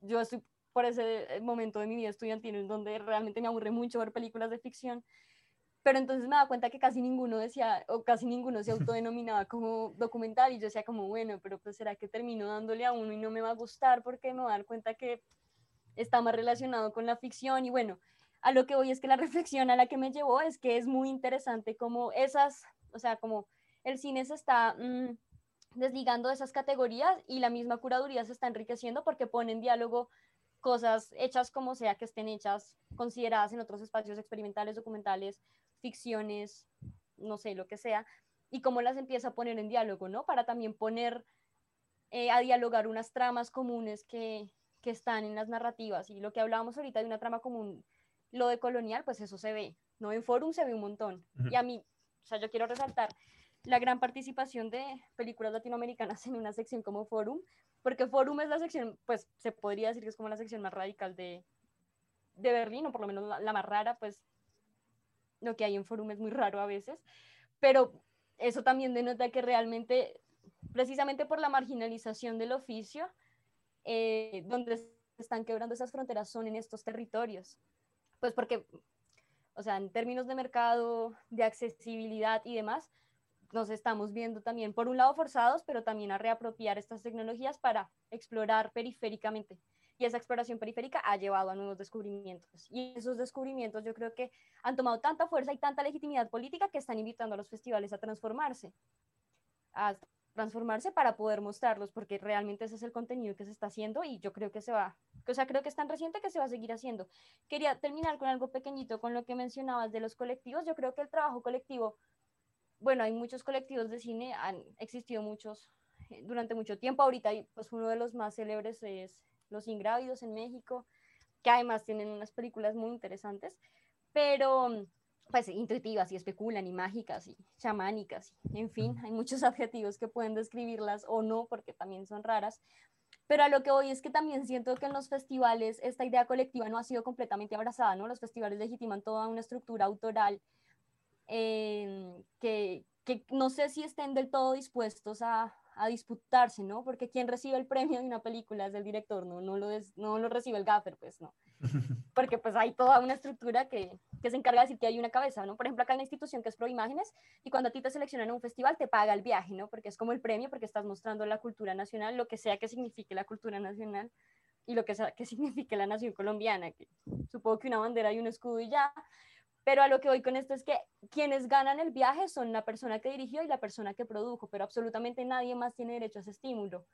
S2: yo estoy por ese momento de mi vida estudiantil en donde realmente me aburre mucho ver películas de ficción. Pero entonces me da cuenta que casi ninguno decía, o casi ninguno se autodenominaba como documental, y yo decía como, bueno, pero pues será que termino dándole a uno y no me va a gustar porque me va a dar cuenta que está más relacionado con la ficción. Y bueno, a lo que voy es que la reflexión a la que me llevó es que es muy interesante como esas, o sea, como el cine se está mm, desligando de esas categorías y la misma curaduría se está enriqueciendo porque pone en diálogo cosas hechas como sea que estén hechas, consideradas en otros espacios experimentales, documentales, ficciones, no sé, lo que sea, y cómo las empieza a poner en diálogo, ¿no? Para también poner eh, a dialogar unas tramas comunes que, que están en las narrativas. Y lo que hablábamos ahorita de una trama común, lo de colonial, pues eso se ve, ¿no? En Forum se ve un montón. Y a mí, o sea, yo quiero resaltar la gran participación de películas latinoamericanas en una sección como Forum, porque Forum es la sección, pues se podría decir que es como la sección más radical de, de Berlín, o por lo menos la, más rara, pues lo que hay en Forum es muy raro a veces, pero eso también denota que realmente, precisamente por la marginalización del oficio, eh, donde están quebrando esas fronteras son en estos territorios. Pues porque, o sea, en términos de mercado, de accesibilidad y demás, nos estamos viendo también, por un lado, forzados, pero también a reapropiar estas tecnologías para explorar periféricamente. Y esa exploración periférica ha llevado a nuevos descubrimientos. Y esos descubrimientos yo creo que han tomado tanta fuerza y tanta legitimidad política que están invitando a los festivales a transformarse. A transformarse para poder mostrarlos, porque realmente ese es el contenido que se está haciendo y yo creo que se va, o sea, creo que es tan reciente que se va a seguir haciendo. Quería terminar con algo pequeñito, con lo que mencionabas de los colectivos. Yo creo que el trabajo colectivo bueno, hay muchos colectivos de cine, han existido muchos eh, durante mucho tiempo. Ahorita pues uno de los más célebres es Los Ingrávidos en México, que además tienen unas películas muy interesantes, pero pues intuitivas y especulan y mágicas y chamánicas, en fin, hay muchos adjetivos que pueden describirlas o no, porque también son raras. Pero a lo que voy es que también siento que en los festivales esta idea colectiva no ha sido completamente abrazada, ¿no? Los festivales legitiman toda una estructura autoral Que, que, no sé si estén del todo dispuestos a, a, disputarse, ¿no? Porque quien recibe el premio de una película es el director, ¿no? No lo, no lo recibe el gaffer, pues no. Porque pues hay toda una estructura que, que, se encarga de decir que hay una cabeza, ¿no? Por ejemplo, acá hay una institución que es Pro Imágenes y cuando a ti te seleccionan a un festival te paga el viaje, ¿no? Porque es como el premio, porque estás mostrando la cultura nacional, lo que sea que signifique la cultura nacional y lo que sea que signifique la nación colombiana, que supongo que una bandera y un escudo y ya, pero a lo que voy con esto es que quienes ganan el viaje son la persona que dirigió y la persona que produjo, pero absolutamente nadie más tiene derecho a ese estímulo.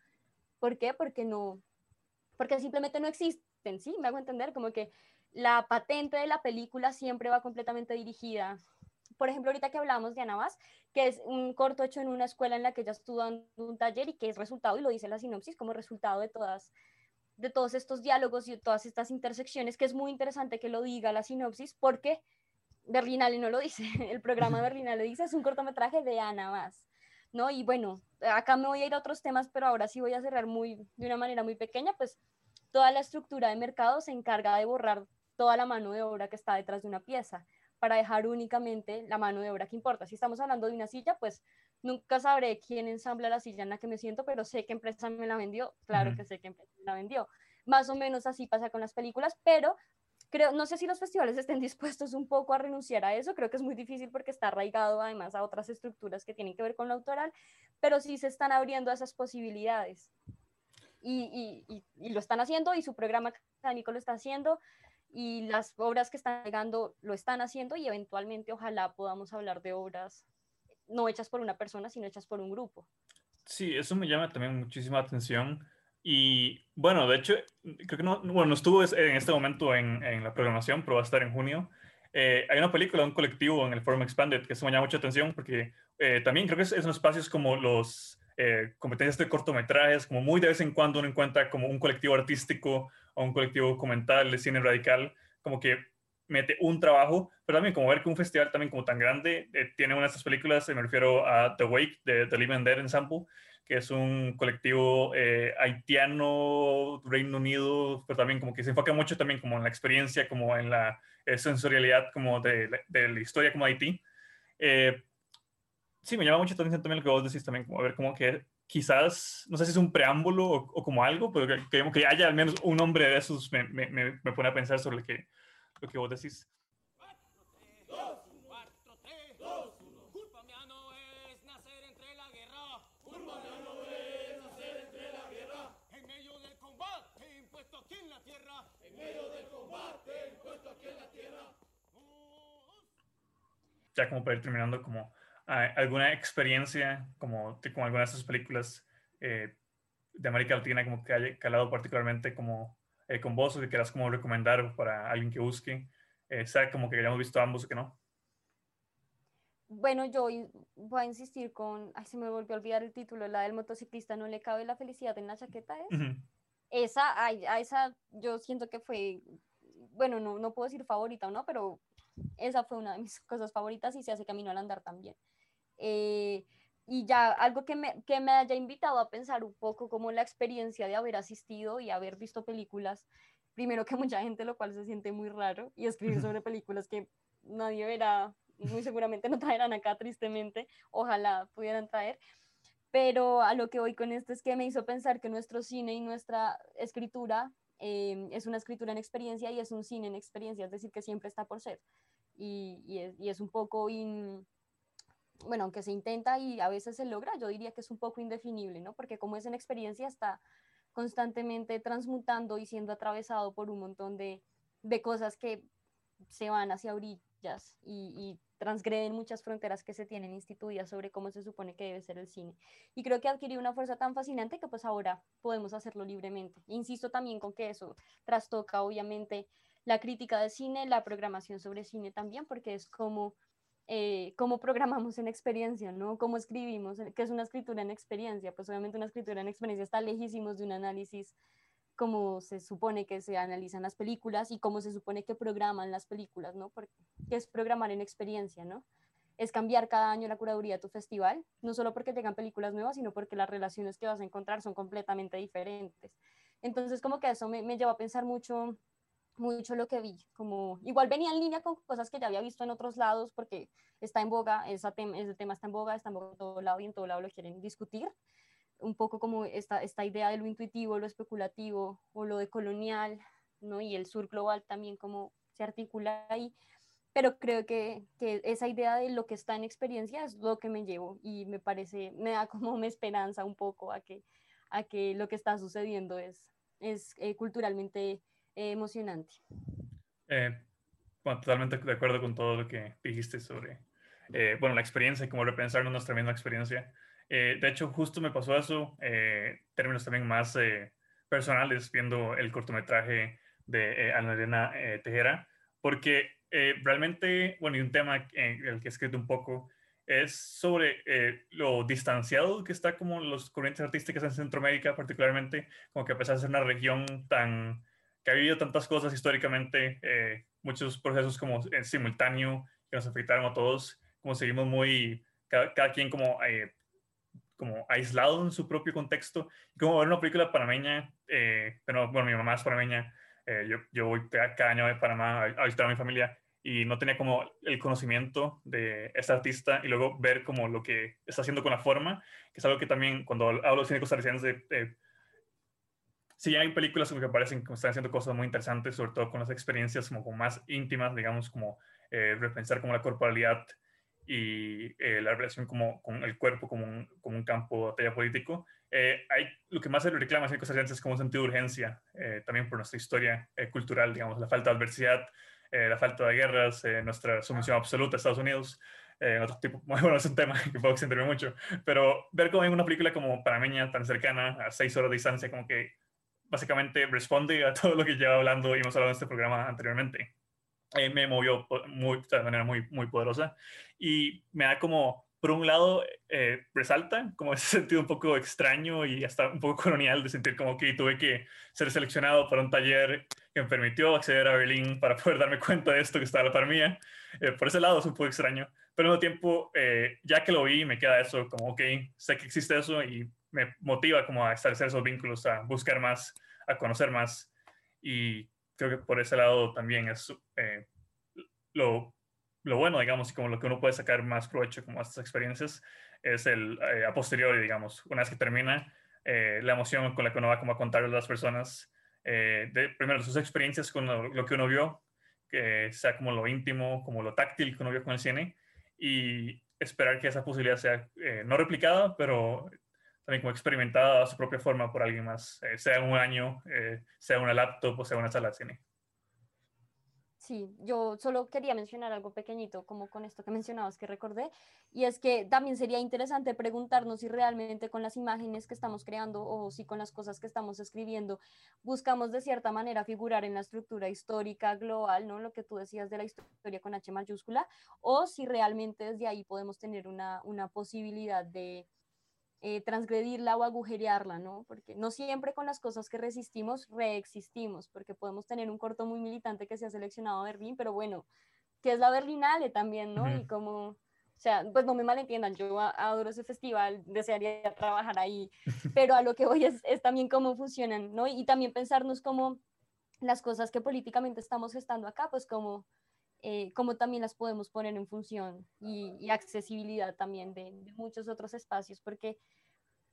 S2: ¿Por qué? Porque no, porque simplemente no existen, ¿sí? Me hago entender como que la patente de la película siempre va completamente dirigida. Por ejemplo, ahorita que hablamos de Ana que es un corto hecho en una escuela en la que ella estuvo dando un taller y que es resultado, y lo dice la sinopsis, como resultado de todas de todos estos diálogos y de todas estas intersecciones, que es muy interesante que lo diga la sinopsis, porque Berlinale no lo dice, el programa Berlinale dice, es un cortometraje de Ana más, ¿no? Y bueno, acá me voy a ir a otros temas, pero ahora sí voy a cerrar muy, de una manera muy pequeña, pues toda la estructura de mercado se encarga de borrar toda la mano de obra que está detrás de una pieza para dejar únicamente la mano de obra que importa. Si estamos hablando de una silla, pues nunca sabré quién ensambla la silla en la que me siento, pero sé qué empresa me la vendió, claro que sé qué empresa me la vendió. Más o menos así pasa con las películas, pero creo, no sé si los festivales estén dispuestos un poco a renunciar a eso, creo que es muy difícil porque está arraigado además a otras estructuras que tienen que ver con lo autoral, pero sí se están abriendo a esas posibilidades. Y, y, y, lo están haciendo y su programa académico lo está haciendo y las obras que están llegando lo están haciendo y eventualmente ojalá podamos hablar de obras no hechas por una persona, sino hechas por un grupo.
S1: Sí, eso me llama también muchísima atención y bueno, de hecho, creo que no, bueno, no estuvo en este momento en, en la programación, pero va a estar en junio. Eh, hay una película un colectivo en el Forum Expanded que se me llama mucha atención porque eh, también creo que es, son espacios como los eh, competencias de cortometrajes, como muy de vez en cuando uno encuentra como un colectivo artístico o un colectivo documental de cine radical, como que mete un trabajo, pero también como ver que un festival también como tan grande eh, tiene una de estas películas, me refiero a The Wake de The Living Dead Ensemble, que es un colectivo eh, haitiano, Reino Unido, pero también como que se enfoca mucho también como en la experiencia, como en la eh, sensorialidad como de, de, la historia como Haití. Eh, sí, me llama mucho atención también lo que vos decís también, como a ver como que quizás, no sé si es un preámbulo o, como algo, pero que, que, haya al menos un nombre de esos me, me, me, pone a pensar sobre lo que, lo que vos decís. Ya como para ir terminando, como alguna experiencia, como, como alguna de esas películas eh, de América Latina, como que haya calado particularmente como eh, con vos o que quieras como recomendar para alguien que busque, eh, sea como que hayamos visto ambos o que no.
S2: Bueno, yo voy a insistir con, ay, se me volvió a olvidar el título, la del motociclista, no le cabe la felicidad en la chaqueta, ¿es? Esa, a, a, esa yo siento que fue, bueno, no, no puedo decir favorita o no, pero esa fue una de mis cosas favoritas y se hace camino al andar también. Eh, y ya algo que me, que me haya invitado a pensar un poco como la experiencia de haber asistido y haber visto películas, primero que mucha gente, lo cual se siente muy raro, y escribir sobre películas que nadie verá, muy seguramente no traerán acá tristemente, ojalá pudieran traer, pero a lo que voy con esto es que me hizo pensar que nuestro cine y nuestra escritura eh, es una escritura en experiencia y es un cine en experiencia, es decir, que siempre está por ser y, es, un poco, bueno, aunque se intenta y a veces se logra, yo diría que es un poco indefinible, ¿no? Porque como es en experiencia, está constantemente transmutando y siendo atravesado por un montón de, cosas que se van hacia y, y, transgreden muchas fronteras que se tienen instituidas sobre cómo se supone que debe ser el cine. Y creo que adquirió una fuerza tan fascinante que pues ahora podemos hacerlo libremente. Insisto también con que eso trastoca obviamente la crítica de cine, la programación sobre cine también, porque es como eh, cómo programamos en experiencia, ¿no? Cómo escribimos, que es una escritura en experiencia. Pues obviamente una escritura en experiencia está lejísimos de un análisis como se supone que se analizan las películas y cómo se supone que programan las películas, ¿no? Porque es programar en experiencia, ¿no? Es cambiar cada año la curaduría de tu festival, no solo porque tengan películas nuevas, sino porque las relaciones que vas a encontrar son completamente diferentes. Entonces, como que eso me, me lleva a pensar mucho mucho lo que vi, como igual venía en línea con cosas que ya había visto en otros lados porque está en boga, ese ese tema está en boga, está en boga en todo lado y en todo lado lo quieren discutir, un poco como esta, esta idea de lo intuitivo, lo especulativo o lo de colonial, ¿no? Y el sur global también como se articula ahí, pero creo que, que esa idea de lo que está en experiencia es lo que me llevo y me parece, me da como una esperanza un poco a que, a que lo que está sucediendo es, es eh, culturalmente emocionante.
S1: Eh, bueno, totalmente de acuerdo con todo lo que dijiste sobre, eh, bueno, la experiencia y cómo repensar nuestra misma experiencia. Eh, de hecho, justo me pasó eso, términos también más personales, viendo el cortometraje de Ana Elena Tejera, porque realmente, bueno, y un tema en el que he escrito un poco es sobre lo distanciado que está como los corrientes artísticas en Centroamérica, particularmente, como que a pesar de ser una región tan que ha vivido tantas cosas históricamente, eh, muchos procesos como en simultáneo que nos afectaron a todos, como seguimos muy, cada, quien como, eh, como aislado en su propio contexto. Como ver una película panameña, eh, pero bueno, mi mamá es panameña, yo, yo voy cada año a Panamá a, visitar a mi familia y no tenía como el conocimiento de esta artista y luego ver como lo que está haciendo con la forma, que es algo que también cuando hablo de cine costarricense sí hay películas que parecen que están haciendo cosas muy interesantes, sobre todo con las experiencias como, más íntimas, digamos, como eh, repensar como la corporalidad y eh, la relación como, con el cuerpo como un, como un campo de batalla político. Eh, hay, lo que más se reclama en cosas es como un sentido de urgencia, también por nuestra historia cultural, digamos, la falta de adversidad, la falta de guerras, nuestra sumisión absoluta a Estados Unidos. otro tipo, bueno, es un tema que puedo extenderme mucho, pero ver como en una película como Panameña, tan cercana, a seis horas de distancia, como que básicamente responde a todo lo que lleva hablando y hemos hablado en este programa anteriormente. Eh, me movió muy, de manera muy, muy poderosa y me da como por un lado, eh, resalta como ese sentido un poco extraño y hasta un poco colonial de sentir como que tuve que ser seleccionado para un taller que me permitió acceder a Berlín para poder darme cuenta de esto que estaba a la par mía. Eh, por ese lado es un poco extraño, pero al mismo tiempo, eh, ya que lo vi, me queda eso como, ok, sé que existe eso y me motiva como a establecer esos vínculos, a buscar más, a conocer más. Y creo que por ese lado también es lo lo bueno, digamos, y como lo que uno puede sacar más provecho como estas experiencias es el eh, a posteriori, digamos, una vez que termina, eh, la emoción con la que uno va como a contarle a las personas, eh, de, primero sus experiencias con lo, que uno vio, que sea como lo íntimo, como lo táctil que uno vio con el cine, y esperar que esa posibilidad sea no replicada, pero también como experimentada a su propia forma por alguien más, sea un año, sea una laptop o sea una sala de cine.
S2: Sí, yo solo quería mencionar algo pequeñito, como con esto que mencionabas que recordé, y es que también sería interesante preguntarnos si realmente con las imágenes que estamos creando o si con las cosas que estamos escribiendo buscamos de cierta manera figurar en la estructura histórica global, ¿no? Lo que tú decías de la historia con H mayúscula, o si realmente desde ahí podemos tener una, una posibilidad de eh, transgredirla o agujerearla, ¿no? Porque no siempre con las cosas que resistimos reexistimos, porque podemos tener un corto muy militante que se ha seleccionado a Berlín, pero bueno, que es la Berlinale también, ¿no? Y como, o sea, pues no me malentiendan, yo adoro ese festival, desearía trabajar ahí, pero a lo que voy es, es también cómo funcionan, ¿no? Y también pensarnos cómo las cosas que políticamente estamos gestando acá, pues como eh, cómo también las podemos poner en función y, accesibilidad también de, muchos otros espacios, porque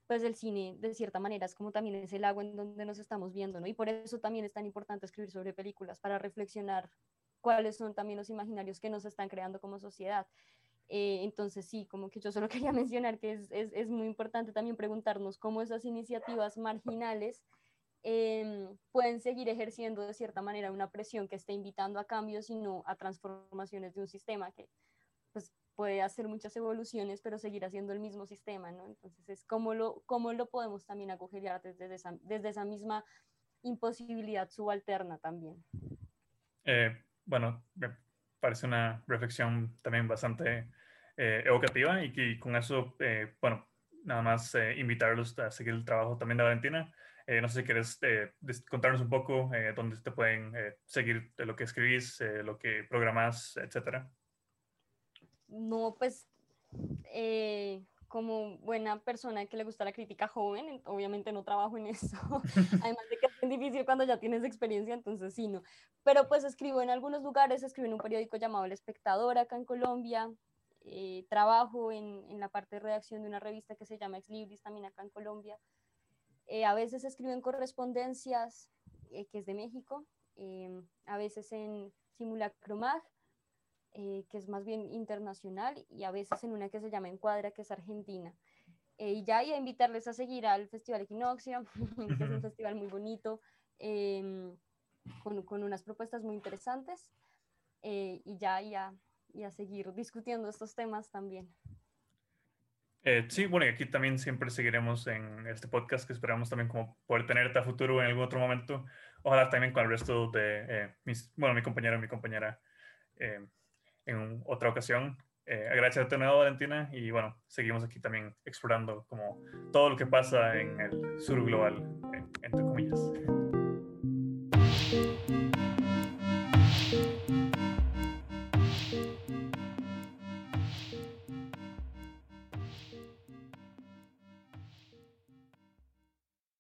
S2: pues el cine de cierta manera es como también es el agua en donde nos estamos viendo, ¿no? Y por eso también es tan importante escribir sobre películas, para reflexionar cuáles son también los imaginarios que nos están creando como sociedad. Eh, entonces sí, como que yo solo quería mencionar que es, es, es muy importante también preguntarnos cómo esas iniciativas marginales Em, pueden seguir ejerciendo de cierta manera una presión que esté invitando a cambios y no a transformaciones de un sistema que pues, puede hacer muchas evoluciones, pero seguir haciendo el mismo sistema, ¿no? Entonces, es cómo lo, cómo lo podemos también agujerear desde esa, desde esa misma imposibilidad subalterna también.
S1: Eh, bueno, me parece una reflexión también bastante eh, evocativa y que con eso, eh, bueno, nada más invitarlos a seguir el trabajo también de Valentina. Eh, no sé si quieres eh, contarnos un poco eh, dónde te pueden seguir de lo que escribís, lo que programas, etcétera.
S2: No, pues como buena persona que le gusta la crítica joven, obviamente no trabajo en eso. Además de que es difícil cuando ya tienes experiencia, entonces sí, no. Pero pues escribo en algunos lugares, escribo en un periódico llamado El Espectador acá en Colombia. trabajo en, en, la parte de redacción de una revista que se llama Ex Libris también acá en Colombia. Eh, a veces escriben correspondencias, eh, que es de México, em, a veces en Simulacro Mag, eh, que es más bien internacional, y a veces en una que se llama Encuadra, que es argentina. y ya, y a invitarles a seguir al Festival Equinoccio, que es un festival muy bonito, em, con, con, unas propuestas muy interesantes, y ya, ya, y a seguir discutiendo estos temas también.
S1: Eh, sí, bueno, y aquí también siempre seguiremos en este podcast que esperamos también como poder tenerte a futuro en algún otro momento. Ojalá también con el resto de eh, mis, bueno, mi compañero y mi compañera eh, en otra ocasión. agradecerte de nuevo, Valentina, y bueno, seguimos aquí también explorando como todo lo que pasa en el sur global, entre comillas.